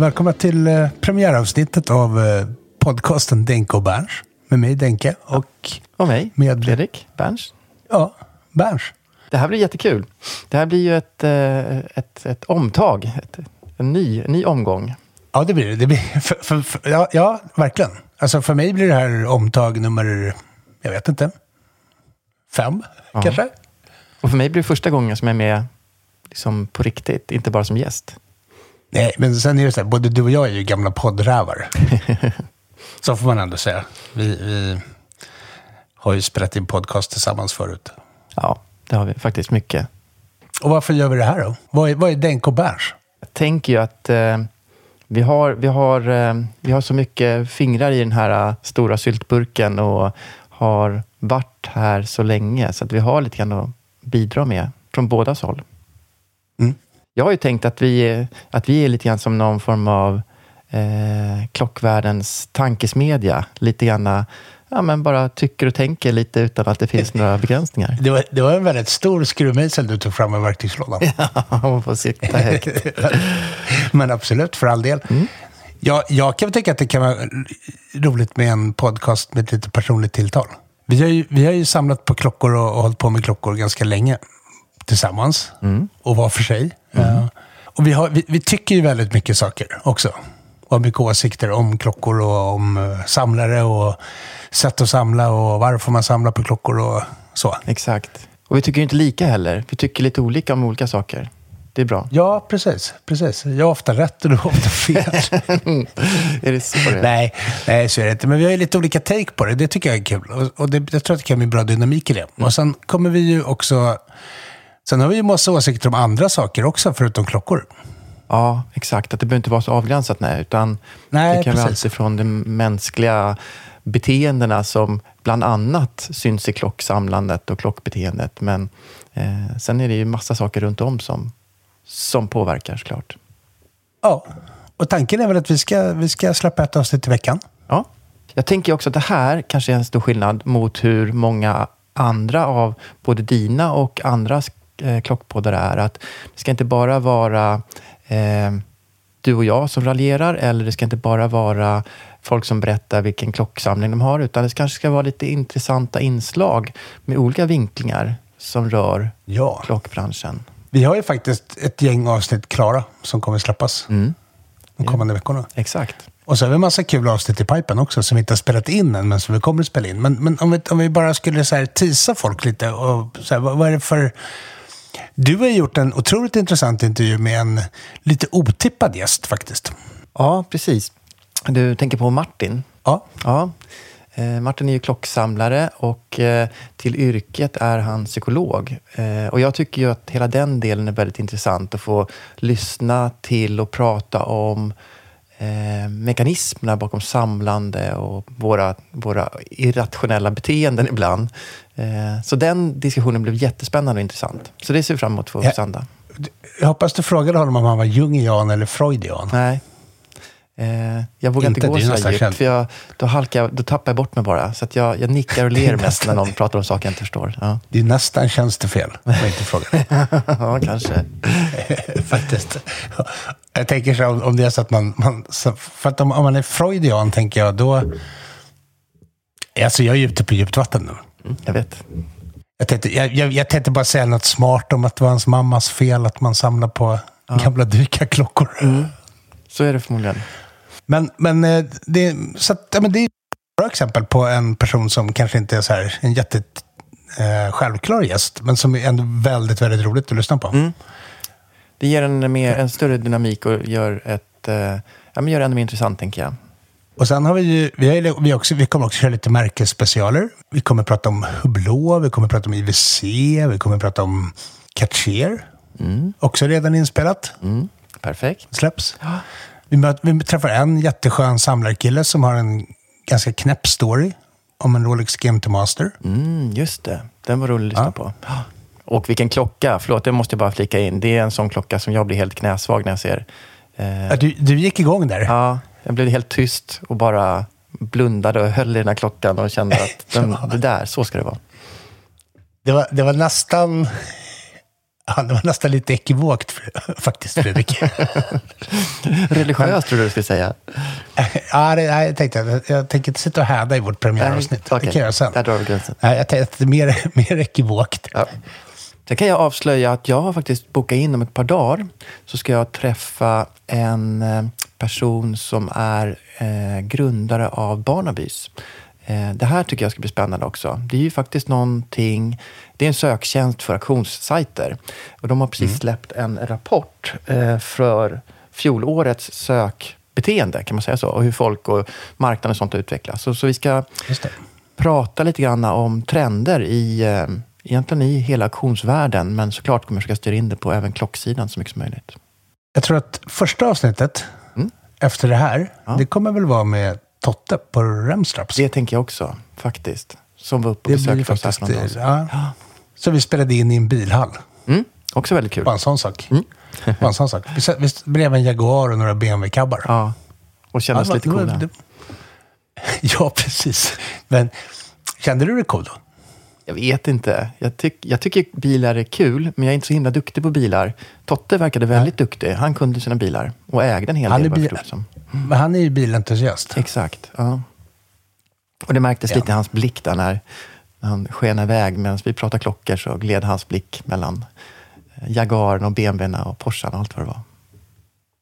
Välkomna till eh, premiäravsnittet av eh, podcasten Denke och Berns. Med mig Denke och Och mig, Med- Fredrik Berns. ja, Berns. Det här blir jättekul. Det här blir ju ett, eh, ett, ett omtag, ett, en ny, ny omgång. Ja, det blir det. det blir, för, för, för, ja, ja, verkligen. Alltså för mig blir det här omtag nummer, jag vet inte, fem Ja. kanske? Och för mig blir det första gången som jag är med liksom på riktigt, inte bara som gäst. Nej, men sen är det så här, både du och jag är ju gamla poddrävar. så får man ändå säga. Vi, vi har ju spelat in podcast tillsammans förut. Ja, det har vi faktiskt mycket. Och varför gör vi det här då? Vad är, vad är Denke och Berns? Jag tänker ju att eh, vi, har, vi, har, eh, vi har så mycket fingrar i den här eh, stora syltburken och har varit här så länge så att vi har lite grann att bidra med från bådas håll. Mm. Jag har ju tänkt att vi, att vi är lite grann som någon form av eh, klockvärldens tankesmedja. Lite grann, ja men bara tycker och tänker lite utan att det finns några begränsningar. Det var, det var en väldigt stor skruvmejsel du tog fram i verktygslådan. Man får sikta högt. Men absolut, för all del. Ja, jag kan väl tycka att det kan vara roligt med en podcast med lite personligt tilltal. Vi har ju, vi har ju samlat på klockor och, och hållit på med klockor ganska länge tillsammans. Och var för sig. Eh, och vi, har, vi, vi tycker ju väldigt mycket saker också. Och har mycket åsikter om klockor och om eh, samlare och sätt att samla och varför man samlar på klockor och så. Exakt. Och vi tycker ju inte lika heller. Vi tycker lite olika om olika saker. Det är bra. Ja, precis. precis. Jag har ofta rätt och du har ofta fel. är det så det är? Nej, nej, så är det inte. Men vi har ju lite olika take på det. Det tycker jag är kul. Och, och det, jag tror att det kan bli bra dynamik i det. Och sen kommer vi ju också... Sen har vi ju massa åsikter om andra saker också, förutom klockor. Ja, exakt. Att det behöver inte vara så avgränsat, nej. Utan Nej, det kan vara precis. allt ifrån de mänskliga beteendena som bland annat syns i klocksamlandet och klockbeteendet. Men eh, sen är det ju massa saker runt om som, som påverkar såklart. Ja, och tanken är väl att vi ska, vi ska släppa ett avsnitt i veckan. Ja. Jag tänker också att det här kanske är en stor skillnad mot hur många andra av både dina och andras eh, klockpoddar är. Att det ska inte bara vara eh, du och jag som raljerar eller det ska inte bara vara folk som berättar vilken klocksamling de har utan det kanske ska vara lite intressanta inslag med olika vinklingar som rör Ja. klockbranschen. Vi har ju faktiskt ett gäng avsnitt klara som kommer släppas de kommande veckorna. Exakt. Och så har vi en massa kul avsnitt i pipen också som vi inte har spelat in än, men som vi kommer att spela in. Men, men om, vi, om vi bara skulle så här tisa folk lite och så här, vad, vad är det för... Du har gjort en otroligt intressant intervju med en lite otippad gäst faktiskt. Ja, precis. Du tänker på Martin? Ja. Ja. Eh, Martin är ju klocksamlare och eh, till yrket är han psykolog. Eh, och jag tycker ju att hela den delen är väldigt intressant att få lyssna till och prata om mekanismerna bakom samlande och våra, våra irrationella beteenden ibland. Eh, så den diskussionen blev jättespännande och intressant. Så det ser vi fram emot Ja. sända. Jag hoppas du frågade honom om han var jungian eller freudian. Nej. Eh, jag vågar inte, Inte, gå så djupt, för jag, då, halkar, jag- då tappar jag bort mig bara. Så att jag, jag nickar och ler mest när någon pratar om saker jag inte förstår. Ja, Det är nästan tjänstefel, om jag inte frågar. ja kanske. Faktiskt. Jag tänker så om, om det är så att man... man så, för att om, om man är freudian, tänker jag, då... Alltså, jag är ute på djupt vatten nu. Mm, jag vet. Jag tänkte, jag, jag, jag tänkte bara säga något smart om att det var hans mammas fel att man samlar på gamla dykarklockor. Så är det förmodligen. Men, men, eh, det, så att, ja, men det är ett bra exempel på en person som kanske inte är så här, en jätte eh, självklar gäst, men som är ändå väldigt, väldigt roligt att lyssna på. Det ger en, mer, en större dynamik och gör, ett, eh, ja, men gör det ännu mer intressant, tänker jag. Och sen har vi ju, vi, har, vi, också, vi kommer också köra lite märkesspecialer. Vi kommer prata om Hublot, vi kommer prata om IWC, vi kommer prata om Cartier. Också redan inspelat. Mm. Perfekt. Släpps. Vi, möt, vi träffar en jätteskön samlarkille som har en ganska knäpp story om en Rolex GMT Master. Mm, just det. Den var rolig att lyssna Ja. på. Och vilken klocka. Förlåt, det måste jag bara flika in. Det är en sån klocka som jag blir helt knäsvag när jag ser. Eh, Ja, du, du gick igång där. Ja, jag blev helt tyst och bara blundade och höll i den här klockan och kände att den, det där, så ska det vara. Det, var, det var nästan... Ja, det var nästan lite ekivokt faktiskt, Fredrik. Religiöst tror du du skulle säga. ja, det, jag tänkte jag, tänker inte sitta och häda i vårt premiäravsnitt. Okej, Det kan jag sen. Där drar vi gränsen. Nej, jag tänkte mer, mer ekivokt. Ja. Sen kan jag avslöja att jag har faktiskt bokat in om ett par dagar så ska jag träffa en eh, person som är eh, grundare av Barnabys. Eh, det här tycker jag ska bli spännande också. Det är ju faktiskt någonting, det är en söktjänst för auktionssajter. Och de har precis släppt en rapport eh, för fjolårets sökbeteende, kan man säga så? Och hur folk och marknaden och sånt utvecklas. Så, så vi ska prata lite grann om trender i, eh, egentligen i hela auktionsvärlden, men såklart kommer jag försöka styra in det på även klocksidan så mycket som möjligt. Jag tror att första avsnittet Mm. Efter det här, Ja. det kommer väl vara med Totte på Remstraps. Det tänker jag också, faktiskt. Som var uppe och besökte oss här för någon dag. Ja. Så vi spelade in i en bilhall. Mm, också väldigt kul. Bara en sån sak. Mm. Bara en sån sak. Vi, satt- vi bredvid en Jaguar och några BMW-cabbar. Ja, och kändes Ja, lite coola. Ja, precis. Men kände du dig cool då? Jag vet inte. Jag, tyck, jag tycker bilar är kul, men jag är inte så himla duktig på bilar. Totte verkade väldigt duktig. Han kunde sina bilar och ägde en hel Han del, bil- som. Men han är ju bilentusiast. Exakt. Ja. Och det märktes Ja. lite i hans blick där när, när han sken iväg. Medan vi pratade klockor så gled hans blick mellan eh, Jaguaren och BMWn och Porschen och allt vad det var.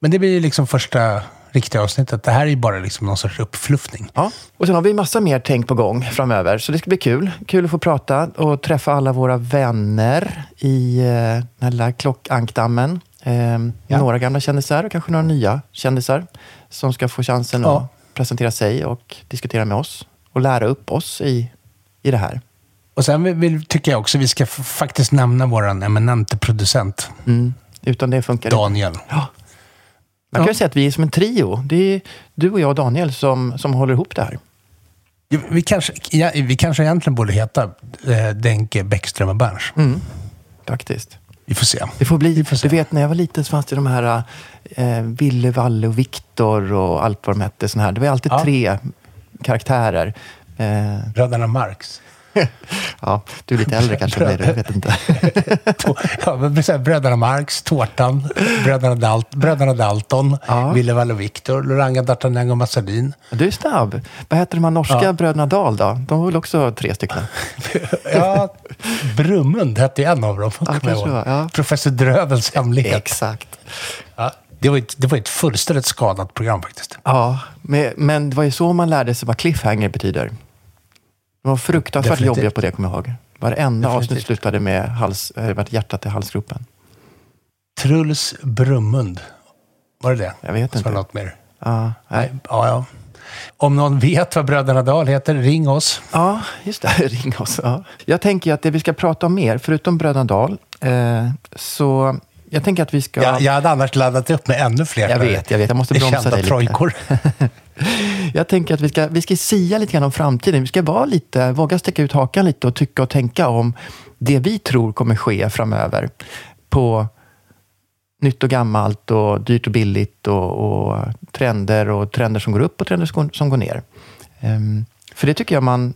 Men det blir ju liksom första riktiga avsnittet. Det här är ju bara liksom någon sorts uppfluffning. Ja. Och sen har vi massa mer tänk på gång framöver, så det ska bli kul. Kul att få prata och träffa alla våra vänner i eh, den här klockankdammen. Eh, Ja. Några gamla kändisar och kanske några nya kändisar som ska få chansen Ja. att presentera sig och diskutera med oss och lära upp oss i, i det här. Och sen vill, vill, tycker jag också vi ska faktiskt nämna vår eminente producent, Mm. Utan det funkar inte. Daniel. Ja. Man kan Ja. ju säga att vi är som en trio. Det är du och jag och Daniel som, som håller ihop det här. Vi kanske, ja, vi kanske egentligen borde heta eh, Denke, Bäckström och Berns. Mm. Faktiskt. Vi får se. Det får bli, Vi får se. du vet när jag var liten så fanns det de här eh, Ville, Valle och Viktor och allt vad de hette. Sån här. Det var alltid Ja. tre karaktärer. Eh, Bröderna Marx. ja, du är lite äldre kanske mig, jag vet inte. Ja, men bröderna Marx, Tårtan, bröderna, Dalt, bröderna Dalton, Ja. Ville, Valle och Viktor, Loranga, D'Artagnan och Massadin. Du är snabb. Vad heter de här norska Ja. bröderna Dahl då? De var väl också tre stycken? Ja, Brummund hette en av dem. jag kanske ja. Professor Drövels hemlighet. Exakt. Ja, det, var ett, det var ett fullständigt skadat program faktiskt. Ja, men, men det var ju så man lärde sig vad cliffhanger betyder. De var fruktansvärt Definitivt. jobbiga på det, kommer jag ihåg. Varenda Definitivt. avsnitt slutade med hals, äh, vart hjärtat i halsgropen. Truls Brummund. Var det det? Jag vet inte. något mer? Ja, nej. Ja, ja. Om någon vet vad Bröderna Dahl heter, ring oss. Ja, just det. Ring oss. Ja. Jag tänker att det vi ska prata om mer, förutom Bröderna Dahl, eh, så jag tänker att vi ska... Jag, jag hade annars laddat upp med ännu fler. Jag vet, jag vet. Jag måste bromsa dig lite. trojkor. Jag tänker att vi ska, vi ska sia lite grann om framtiden. Vi ska vara lite, våga sticka ut hakan lite och tycka och tänka om det vi tror kommer ske framöver. På nytt och gammalt och dyrt och billigt och, och trender och trender som går upp och trender som går, som går ner. Ehm, för det tycker jag man...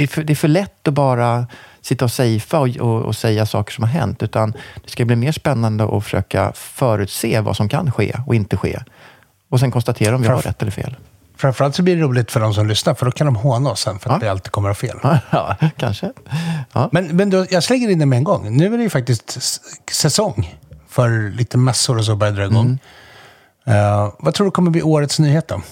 Det är, för, det är för lätt att bara sitta och safea och, och, och säga saker som har hänt. Utan det ska bli mer spännande att försöka förutse vad som kan ske och inte ske. Och sen konstatera om vi har rätt eller fel. Framförallt så blir det roligt för de som lyssnar, för då kan de håna oss sen för att Ja. vi alltid kommer att ha fel. Ja, kanske. Ja. Men, men då, jag slänger in det med en gång. Nu är det ju faktiskt säsong för lite mässor och så börjar dra igång. Eh, vad tror du kommer bli årets nyhet då?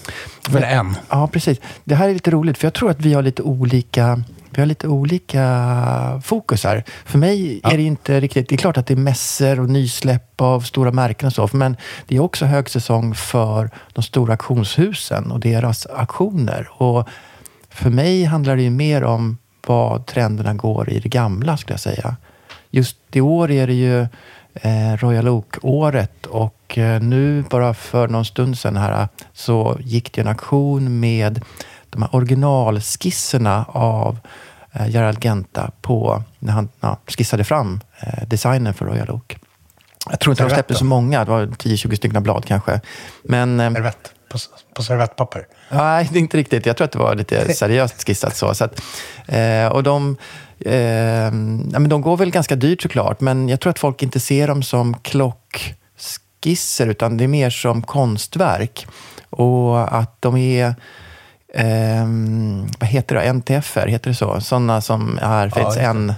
Eller en. Ja, precis. Det här är lite roligt, för jag tror att vi har lite olika, vi har lite olika fokus här. För mig är det inte riktigt... Det är klart att det är mässor och nysläpp av stora märken och så, men det är också högsäsong för de stora auktionshusen och deras aktioner. Och för mig handlar det ju mer om vad trenderna går i det gamla, skulle jag säga. Just i år är det ju Royal Oak-året och eh, nu bara för någon stund sedan här så gick det en aktion med de här originalskisserna av eh, Gerald Genta på när han ja, skissade fram eh, designen för Royal Oak. Jag tror inte de släppte så många, det var 10-20 stycken blad kanske. Men, eh, Servett. På, på servettpapper. Nej, det är inte riktigt. Jag tror att det var lite seriöst skissat så. så att, eh, och de, eh, ja, men de går väl ganska dyrt såklart, men jag tror att folk inte ser dem som klockskisser, utan det är mer som konstverk. Och att de är ehm, vad heter det? NTFR, heter det så? Sådana som är, finns en,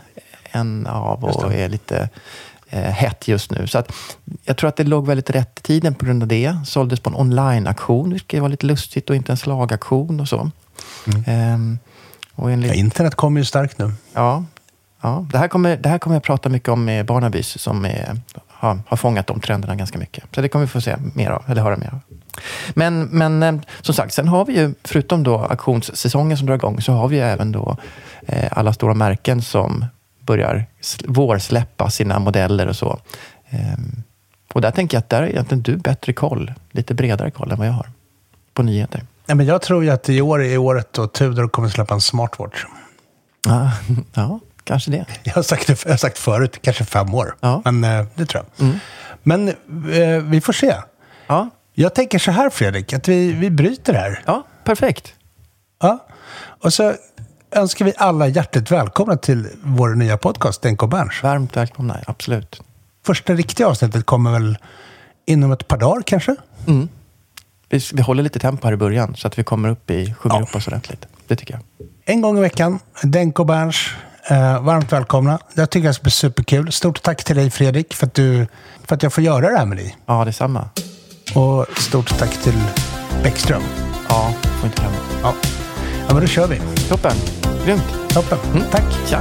en av och är lite eh, hett just nu. Så att, jag tror att det låg väldigt rätt i tiden på grund av det. Såldes på en online-auktion, vilket var lite lustigt och inte en slagaktion och så. Ehm, och enligt, Ja, internet kommer ju starkt nu. ja, ja, det, här kommer, det här kommer jag prata mycket om med Barnabys som är, har, har fångat de trenderna ganska mycket. Så det kommer vi få se mer av, eller höra mer av. Men, men eh, som sagt, sen har vi ju, förutom då auktionssäsongen som drar igång, så har vi ju även då eh, alla stora märken som börjar sl- vårsläppa sina modeller och så. Ehm, och där tänker jag att där är egentligen du bättre koll, lite bredare koll än vad jag har på nyheter. Ja, men jag tror ju att i år är året då Tudor kommer släppa en smartwatch. Ja, ja kanske det. Jag har sagt det jag har sagt förut, kanske fem år. Ja. Men eh, det tror jag. Men eh, vi får se. Ja, Jag tänker så här Fredrik, att vi, vi bryter här. ja perfekt. Ja. Och så önskar vi alla hjärtligt välkomna till vår nya podcast, och Berns. Varmt välkomna, absolut. Första riktiga avsnittet kommer väl inom ett par dagar kanske? Vi, vi håller lite tempo här i början så att vi kommer upp i, sjunger Ja. upp oss ordentligt. Det tycker jag. En gång i veckan, Denk och Berns. Eh, varmt välkomna. Jag tycker det ska bli superkul. Stort tack till dig Fredrik för att, du, för att jag får göra det här med dig. Ja, detsamma. Och stort tack till Bäckström. Ja, får inte glömma. Ja. ja, men då kör vi. Toppen. Grymt. Toppen. Tack. Tja.